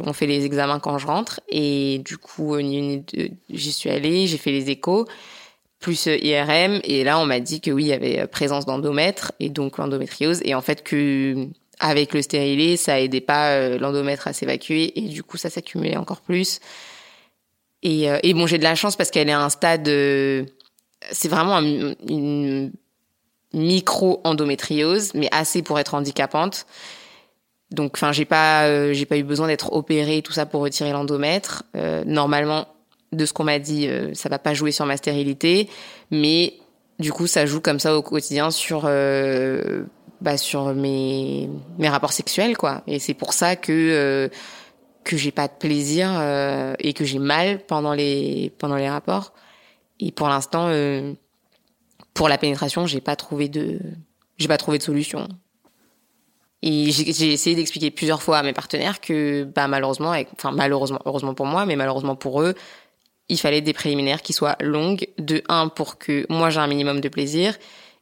on fait les examens quand je rentre. Et du coup j'y suis allée, j'ai fait les échos plus euh, IRM et là on m'a dit que oui il y avait euh, présence d'endomètre et donc l'endométriose et en fait que avec le stérilet ça aidait pas euh, l'endomètre à s'évacuer et du coup ça s'accumulait encore plus. Et, et bon j'ai de la chance parce qu'elle est à un stade, c'est vraiment une micro endométriose mais assez pour être handicapante. Donc, enfin, j'ai pas, euh, j'ai pas eu besoin d'être opérée tout ça pour retirer l'endomètre. Euh, normalement, de ce qu'on m'a dit, euh, ça va pas jouer sur ma stérilité, mais du coup, ça joue comme ça au quotidien sur, bah, sur mes mes rapports sexuels, quoi. Et c'est pour ça que que j'ai pas de plaisir et que j'ai mal pendant les pendant les rapports. Et pour l'instant, pour la pénétration, j'ai pas trouvé de j'ai pas trouvé de solution. Et j'ai essayé d'expliquer plusieurs fois à mes partenaires que, bah, malheureusement, enfin, malheureusement, heureusement pour moi, mais malheureusement pour eux, il fallait des préliminaires qui soient longues. De un, pour que moi j'ai un minimum de plaisir.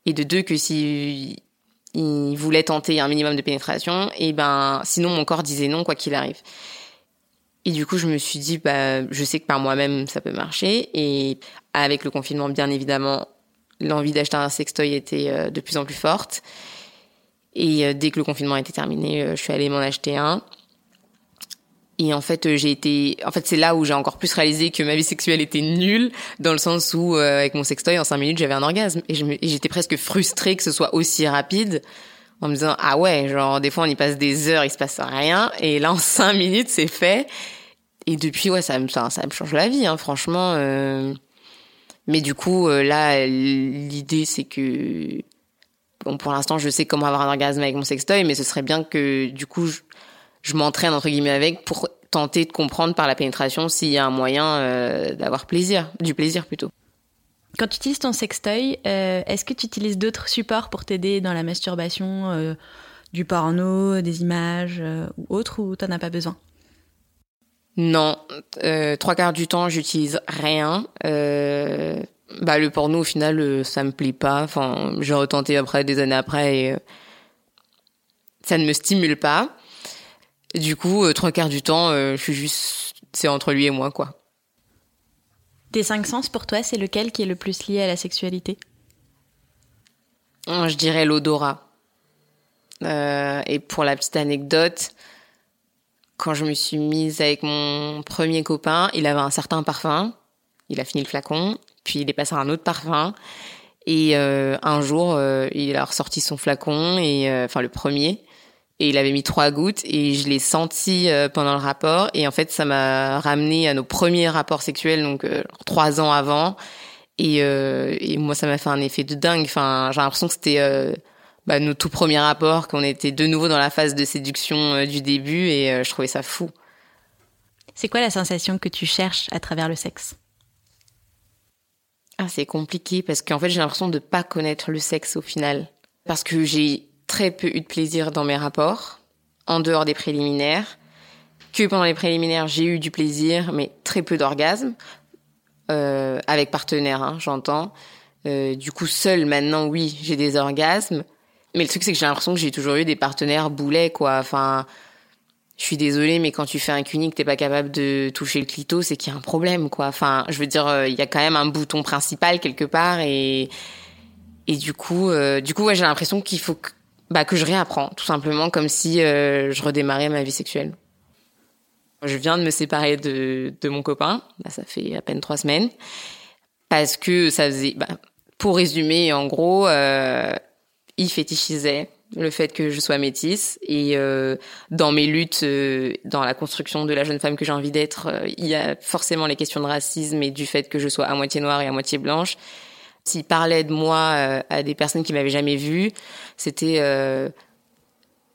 Et de deux, que si ils voulaient tenter un minimum de pénétration, et ben, sinon mon corps disait non, quoi qu'il arrive. Et du coup, je me suis dit, bah, je sais que par moi-même, ça peut marcher. Et avec le confinement, bien évidemment, l'envie d'acheter un sextoy était euh, de plus en plus forte. Et euh, dès que le confinement était terminé, euh, je suis allée m'en acheter un. Et en fait, euh, j'ai été, en fait, c'est là où j'ai encore plus réalisé que ma vie sexuelle était nulle, dans le sens où, avec mon sextoy, en cinq minutes, j'avais un orgasme. Et j'étais presque frustrée que ce soit aussi rapide, en me disant, ah ouais, genre, des fois, on y passe des heures, il se passe rien. Et là, en cinq minutes, c'est fait. Et depuis, ouais, ça me, ça, ça me change la vie, hein, franchement. Mais du coup, là, l'idée, c'est que bon, pour l'instant, je sais comment avoir un orgasme avec mon sextoy, mais ce serait bien que, du coup, je, m'entraîne, entre guillemets, avec pour tenter de comprendre par la pénétration s'il y a un moyen euh, d'avoir plaisir, du plaisir plutôt. Quand tu utilises ton sextoy, euh, est-ce que tu utilises d'autres supports pour t'aider dans la masturbation, euh, du porno, des images ou autre, ou t'en as pas besoin? Non, trois quarts du temps, j'utilise rien bah le porno au final euh, ça me plaît pas. Enfin j'ai retenté après des années après et euh, ça ne me stimule pas. Du coup euh, trois quarts du temps je suis juste c'est entre lui et moi quoi. Tes cinq sens pour toi c'est lequel qui est le plus lié à la sexualité? Je dirais l'odorat. Et pour la petite anecdote quand je me suis mise avec mon premier copain il avait un certain parfum. Il a fini le flacon puis il est passé à un autre parfum. Et euh, un jour, euh, il a ressorti son flacon, et euh, enfin le premier, et il avait mis trois gouttes et je l'ai senti euh, pendant le rapport. Et en fait ça m'a ramené à nos premiers rapports sexuels donc euh, trois ans avant. Et, euh, et moi ça m'a fait un effet de dingue. Enfin j'ai l'impression que c'était bah, nos tout premiers rapports qu'on était de nouveau dans la phase de séduction du début. Et je trouvais ça fou. C'est quoi la sensation que tu cherches à travers le sexe? Ah, c'est compliqué parce qu'en fait j'ai l'impression de pas connaître le sexe au final parce que j'ai très peu eu de plaisir dans mes rapports, en dehors des préliminaires. Que pendant les préliminaires, j'ai eu du plaisir, mais très peu d'orgasme. Euh, avec partenaire, hein, j'entends. Euh, du coup, seul maintenant, oui, j'ai des orgasmes. Mais le truc, c'est que j'ai l'impression que j'ai toujours eu des partenaires boulets, quoi. Enfin, je suis désolée, mais quand tu fais un cunique, t'es pas capable de toucher le clito, c'est qu'il y a un problème, quoi. Enfin, je veux dire, euh, il y a quand même un bouton principal quelque part, et et du coup, euh, du coup, ouais, j'ai l'impression qu'il faut que bah, que je réapprends, tout simplement, comme si euh, je redémarrais ma vie sexuelle. Je viens de me séparer de, de mon copain, là, ça fait à peine trois semaines, parce que ça faisait, bah, pour résumer, en gros, il fétichisait le fait que je sois métisse et euh, dans mes luttes euh, dans la construction de la jeune femme que j'ai envie d'être euh, il y a forcément les questions de racisme et du fait que je sois à moitié noire et à moitié blanche s'il parlait de moi euh, à des personnes qui m'avaient jamais vue, c'était euh,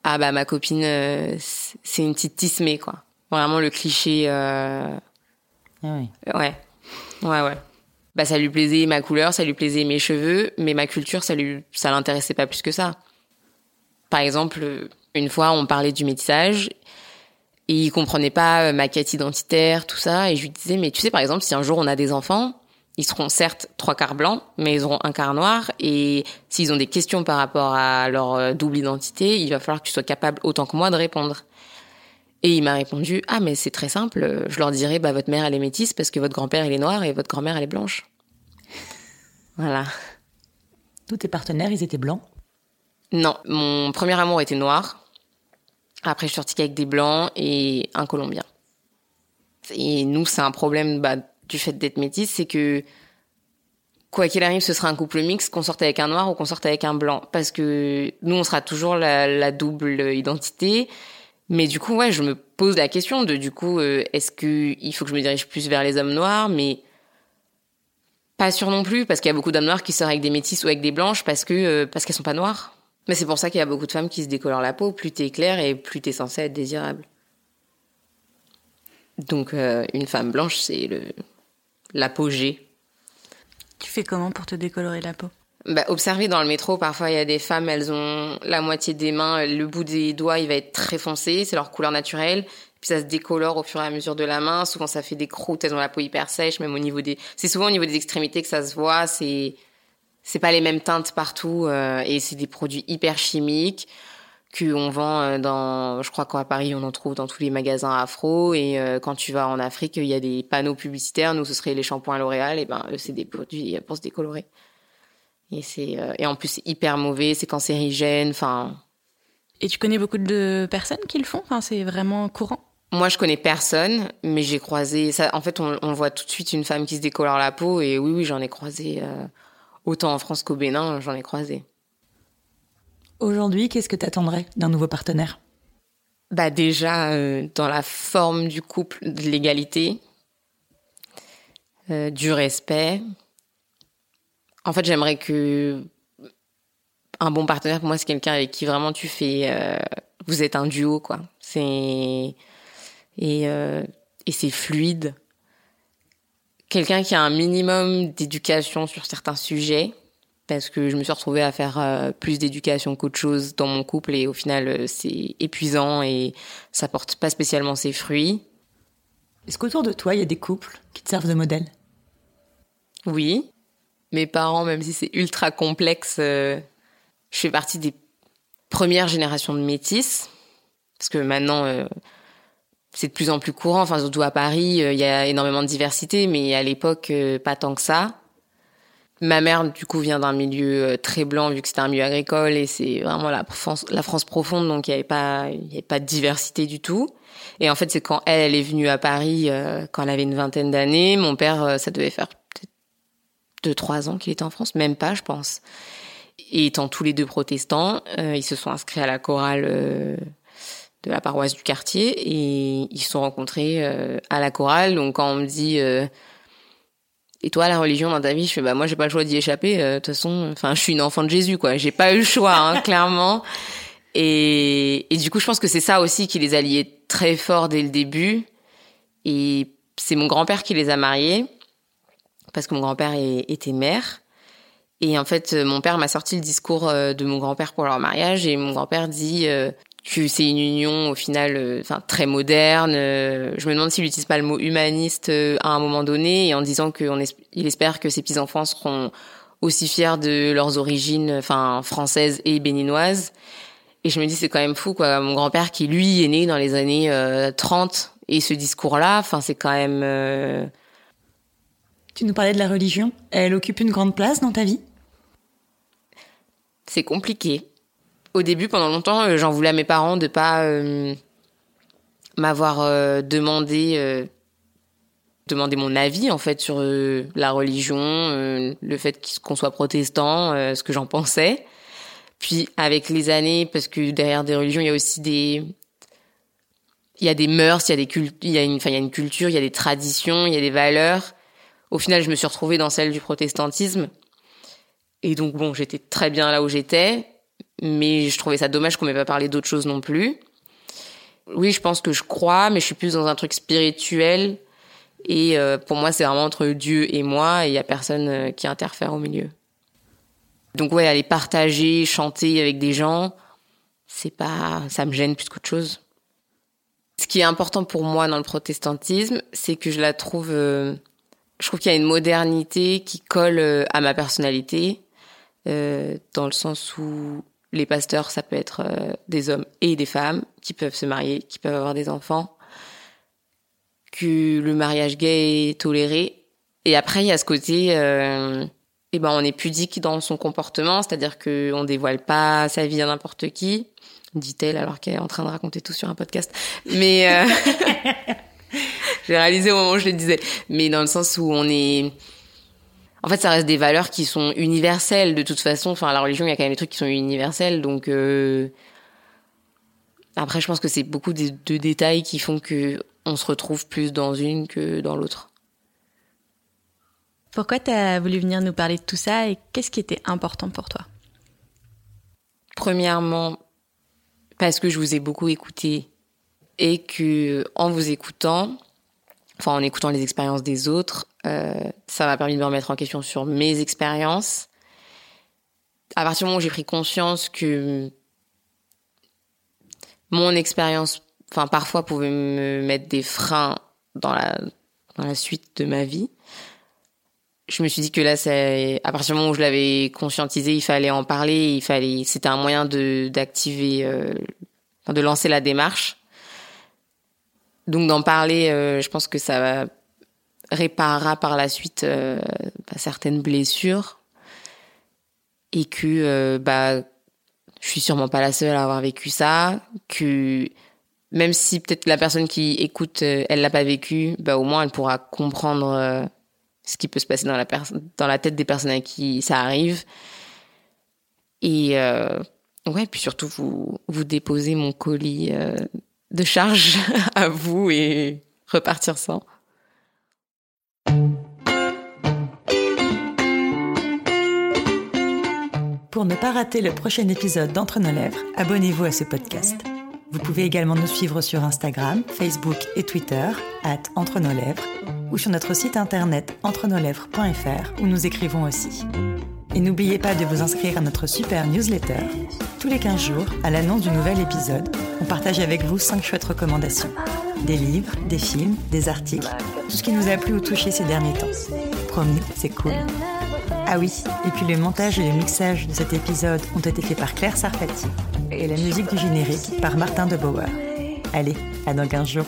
ah bah ma copine euh, c'est une petite tismée quoi. Vraiment le cliché. Ah oui. Ouais, ouais ouais. Bah ça lui plaisait ma couleur, ça lui plaisait mes cheveux, mais ma culture ça lui ça l'intéressait pas plus que ça. Par exemple, une fois on parlait du métissage et il comprenait pas ma quête identitaire, tout ça, et je lui disais mais tu sais par exemple si un jour on a des enfants, ils seront certes trois quarts blancs, mais ils auront un quart noir. Et s'ils ont des questions par rapport à leur euh, double identité, il va falloir que tu sois capable autant que moi de répondre. Et il m'a répondu ah mais c'est très simple. Je leur dirai bah votre mère elle est métisse parce que votre grand-père il est noir et votre grand-mère elle est blanche. Voilà. Tous tes partenaires ils étaient blancs? Non, mon premier amour était noir. Après je suis sortie avec des blancs et un colombien. Et nous c'est un problème bah, du fait d'être métisse, c'est que quoi qu'il arrive, ce sera un couple mixte, qu'on sorte avec un noir ou qu'on sorte avec un blanc. Parce que nous, on sera toujours la, double identité. Mais du coup, ouais, je me pose la question de, du coup, euh, est-ce que il faut que je me dirige plus vers les hommes noirs, mais pas sûr non plus, parce qu'il y a beaucoup d'hommes noirs qui sortent avec des métisses ou avec des blanches parce que euh, parce qu'elles sont pas noires. Mais c'est pour ça qu'il y a beaucoup de femmes qui se décolorent la peau. Plus t'es clair et plus t'es censé être désirable. Donc, euh, une femme blanche, c'est le l'apogée. Tu fais comment pour te décolorer la peau? Bah, observer dans le métro, parfois il y a des femmes, elles ont la moitié des mains, le bout des doigts, il va être très foncé, c'est leur couleur naturelle. Puis ça se décolore au fur et à mesure de la main. Souvent ça fait des croûtes, elles ont la peau hyper sèche, même au niveau des. C'est souvent au niveau des extrémités que ça se voit. C'est c'est pas les mêmes teintes partout euh, et c'est des produits hyper chimiques qu'on vend euh, dans, je crois qu'à Paris on en trouve dans tous les magasins afro et euh, quand tu vas en Afrique il y a des panneaux publicitaires, nous ce serait les shampoings L'Oréal et ben c'est des produits pour se décolorer. Et c'est euh, et en plus c'est hyper mauvais, c'est cancérigène, enfin. Et tu connais beaucoup de personnes qui le font, enfin c'est vraiment courant? Moi, je connais personne, mais j'ai croisé ça. En fait, on, on, voit tout de suite une femme qui se décolore la peau, et oui, oui, j'en ai croisé autant en France qu'au Bénin, j'en ai croisé. Aujourd'hui, qu'est-ce que tu attendrais d'un nouveau partenaire? Bah déjà euh, dans la forme du couple, de l'égalité, euh, du respect. En fait, j'aimerais que un bon partenaire pour moi c'est quelqu'un avec qui vraiment tu fais euh, vous êtes un duo quoi. C'est et et c'est fluide. Quelqu'un qui a un minimum d'éducation sur certains sujets parce que je me suis retrouvée à faire euh, plus d'éducation qu'autre chose dans mon couple et au final euh, c'est épuisant et ça porte pas spécialement ses fruits. Est-ce qu'autour de toi il y a des couples qui te servent de modèle? Oui. Mes parents, même si c'est ultra complexe, euh, je fais partie des premières générations de métis parce que maintenant c'est de plus en plus courant. Enfin surtout à Paris, il y a énormément de diversité, mais à l'époque pas tant que ça. Ma mère, du coup, vient d'un milieu euh, très blanc, vu que c'était un milieu agricole, et c'est vraiment la France, la France profonde, donc il n'y avait pas, il y avait pas de diversité du tout. Et en fait, c'est quand elle, elle est venue à Paris, euh, quand elle avait une vingtaine d'années. Mon père, euh, ça devait faire peut-être deux, trois ans qu'il était en France, même pas, je pense. Et étant tous les deux protestants, ils se sont inscrits à la chorale de la paroisse du quartier et ils se sont rencontrés à la chorale. Donc quand on me dit et toi, la religion dans ta vie, je fais bah moi j'ai pas le choix d'y échapper. De toute façon, enfin je suis une enfant de Jésus quoi. J'ai pas eu le choix, hein, clairement. Et, et du coup, je pense que c'est ça aussi qui les a liés très fort dès le début. Et c'est mon grand-père qui les a mariés, parce que mon grand-père était maire. Et en fait, mon père m'a sorti le discours euh, de mon grand-père pour leur mariage, et mon grand-père dit euh, que c'est une union au final, euh, enfin très moderne. Je me demande s'il n'utilise pas le mot humaniste à un moment donné, et en disant qu'il espère que ses petits enfants seront aussi fiers de leurs origines, enfin françaises et béninoises. Et je me dis, c'est quand même fou, quoi. Mon grand-père, qui lui est né dans les années 30, euh, et ce discours-là, enfin, c'est quand même. Euh, tu nous parlais de la religion. Elle occupe une grande place dans ta vie? C'est compliqué. Au début, pendant longtemps, euh, j'en voulais à mes parents de pas m'avoir demandé demander mon avis en fait sur la religion, le fait qu'on soit protestant, ce que j'en pensais. Puis avec les années, parce que derrière des religions, il y a aussi des il y a des mœurs, il y a des cultes, il y a une, enfin, il y a une culture, il y a des traditions, il y a des valeurs. Au final, je me suis retrouvée dans celle du protestantisme. Et donc, bon, j'étais très bien là où j'étais, mais je trouvais ça dommage qu'on m'ait pas parlé d'autre chose non plus. Oui, je pense que je crois, mais je suis plus dans un truc spirituel. Et euh, pour moi, c'est vraiment entre Dieu et moi, et il y a personne euh, qui interfère au milieu. Donc ouais, aller partager, chanter avec des gens, c'est pas, ça me gêne plus qu'autre chose. Ce qui est important pour moi dans le protestantisme, c'est que je la trouve, euh, je trouve qu'il y a une modernité qui colle euh, à ma personnalité, euh, dans le sens où les pasteurs, ça peut être des hommes et des femmes qui peuvent se marier, qui peuvent avoir des enfants, que le mariage gay est toléré. Et après, il y a ce côté, eh ben on est pudique dans son comportement, c'est-à-dire que on dévoile pas sa vie à n'importe qui, dit-elle alors qu'elle est en train de raconter tout sur un podcast. Mais euh, j'ai réalisé au moment où je le disais, mais dans le sens où on est en fait, ça reste des valeurs qui sont universelles de toute façon. Enfin, la religion, il y a quand même des trucs qui sont universels, donc euh... après, je pense que c'est beaucoup de, de détails qui font que on se retrouve plus dans une que dans l'autre. Pourquoi tu as voulu venir nous parler de tout ça et qu'est-ce qui était important pour toi? Premièrement, parce que je vous ai beaucoup écouté et que en vous écoutant, enfin en écoutant les expériences des autres, euh, ça m'a permis de me remettre en question sur mes expériences. À partir du moment où j'ai pris conscience que mon expérience, enfin parfois pouvait me mettre des freins dans la dans la suite de ma vie, je me suis dit que là, c'est à partir du moment où je l'avais conscientisé, il fallait en parler, il fallait, c'était un moyen de d'activer, euh, de lancer la démarche. Donc d'en parler, euh, je pense que ça réparera par la suite euh, bah, certaines blessures et que euh, bah je suis sûrement pas la seule à avoir vécu ça, que même si peut-être la personne qui écoute elle l'a pas vécu, bah au moins elle pourra comprendre ce qui peut se passer dans la, dans la tête des personnes à qui ça arrive. Et euh, ouais, puis surtout, vous, vous déposez mon colis euh, de charge à vous et repartir sans. Pour ne pas rater le prochain épisode d'Entre nos lèvres, abonnez-vous à ce podcast. Vous pouvez également nous suivre sur Instagram, Facebook et Twitter, at Entre nos lèvres, ou sur notre site internet entrenoslèvres.fr où nous écrivons aussi. Et n'oubliez pas de vous inscrire à notre super newsletter. Tous les 15 jours, à l'annonce du nouvel épisode, on partage avec vous 5 chouettes recommandations. Des livres, des films, des articles, tout ce qui nous a plu ou touché ces derniers temps. Promis, c'est cool. Ah oui, et puis le montage et le mixage de cet épisode ont été faits par Claire Sarfati et la musique du générique par Martin de Bauer. Allez, à dans 15 jours.